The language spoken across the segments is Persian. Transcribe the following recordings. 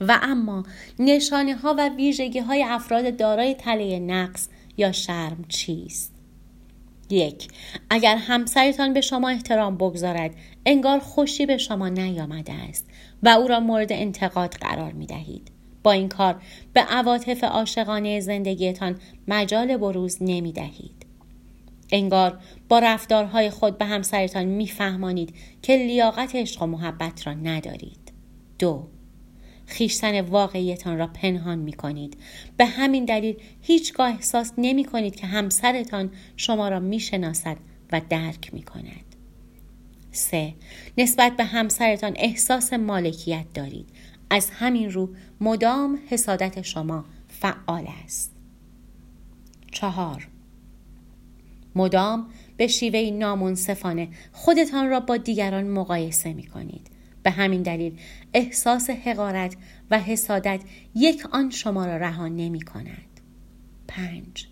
و اما نشانه ها و ویژگی های افراد دارای تله نقص یا شرم چیست؟ یک اگر همسرتان به شما احترام بگذارد انگار خوشی به شما نیامده است و او را مورد انتقاد قرار می دهید. با این کار به عواطف عاشقانه زندگیتان مجال بروز نمی دهید. انگار با رفتارهای خود به همسرتان میفهمانید که لیاقت عشق و محبت را ندارید. دو خیشتن واقعیتان را پنهان می کنید. به همین دلیل هیچگاه احساس نمی کنید که همسرتان شما را می شناسد و درک می کند. 3. نسبت به همسرتان احساس مالکیت دارید. از همین رو مدام حسادت شما فعال است. چهار مدام به شیوه نامنصفانه خودتان را با دیگران مقایسه می کنید. به همین دلیل احساس حقارت و حسادت یک آن شما را رها نمی کند. پنج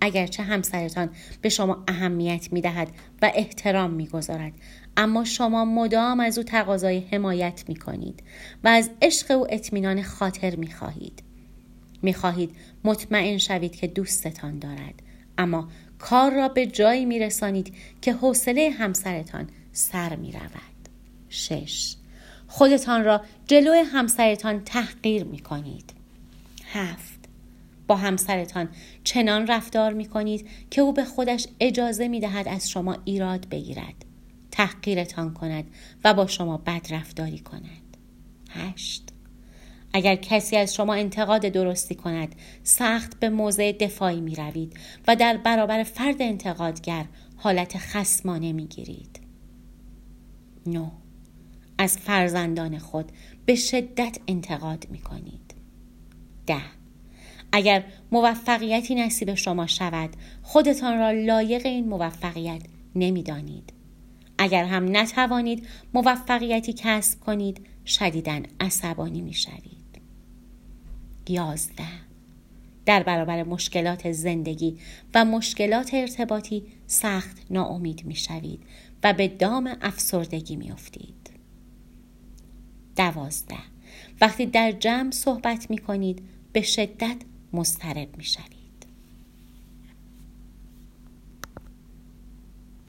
اگرچه همسرتان به شما اهمیت می دهد و احترام می گذارد اما شما مدام از او تقاضای حمایت می کنید و از عشق او اطمینان خاطر می خواهید. می خواهید مطمئن شوید که دوستتان دارد اما کار را به جایی می رسانید که حوصله همسرتان سر می رود. شش خودتان را جلو همسرتان تحقیر می کنید. هفت با همسرتان چنان رفتار می کنید که او به خودش اجازه می دهد از شما ایراد بگیرد. تحقیرتان کند و با شما بد رفتاری کند. هشت اگر کسی از شما انتقاد درستی کند سخت به موضع دفاعی می روید و در برابر فرد انتقادگر حالت خسمانه می گیرید. نو از فرزندان خود به شدت انتقاد می کنید. ده اگر موفقیتی نصیب شما شود خودتان را لایق این موفقیت نمی‌دانید. اگر هم نتوانید موفقیتی کسب کنید شدیدن عصبانی می شوید. یازده در برابر مشکلات زندگی و مشکلات ارتباطی سخت ناامید می شوید و به دام افسردگی می افتید. دوازده وقتی در جمع صحبت می کنید به شدت مضطرب می شوید.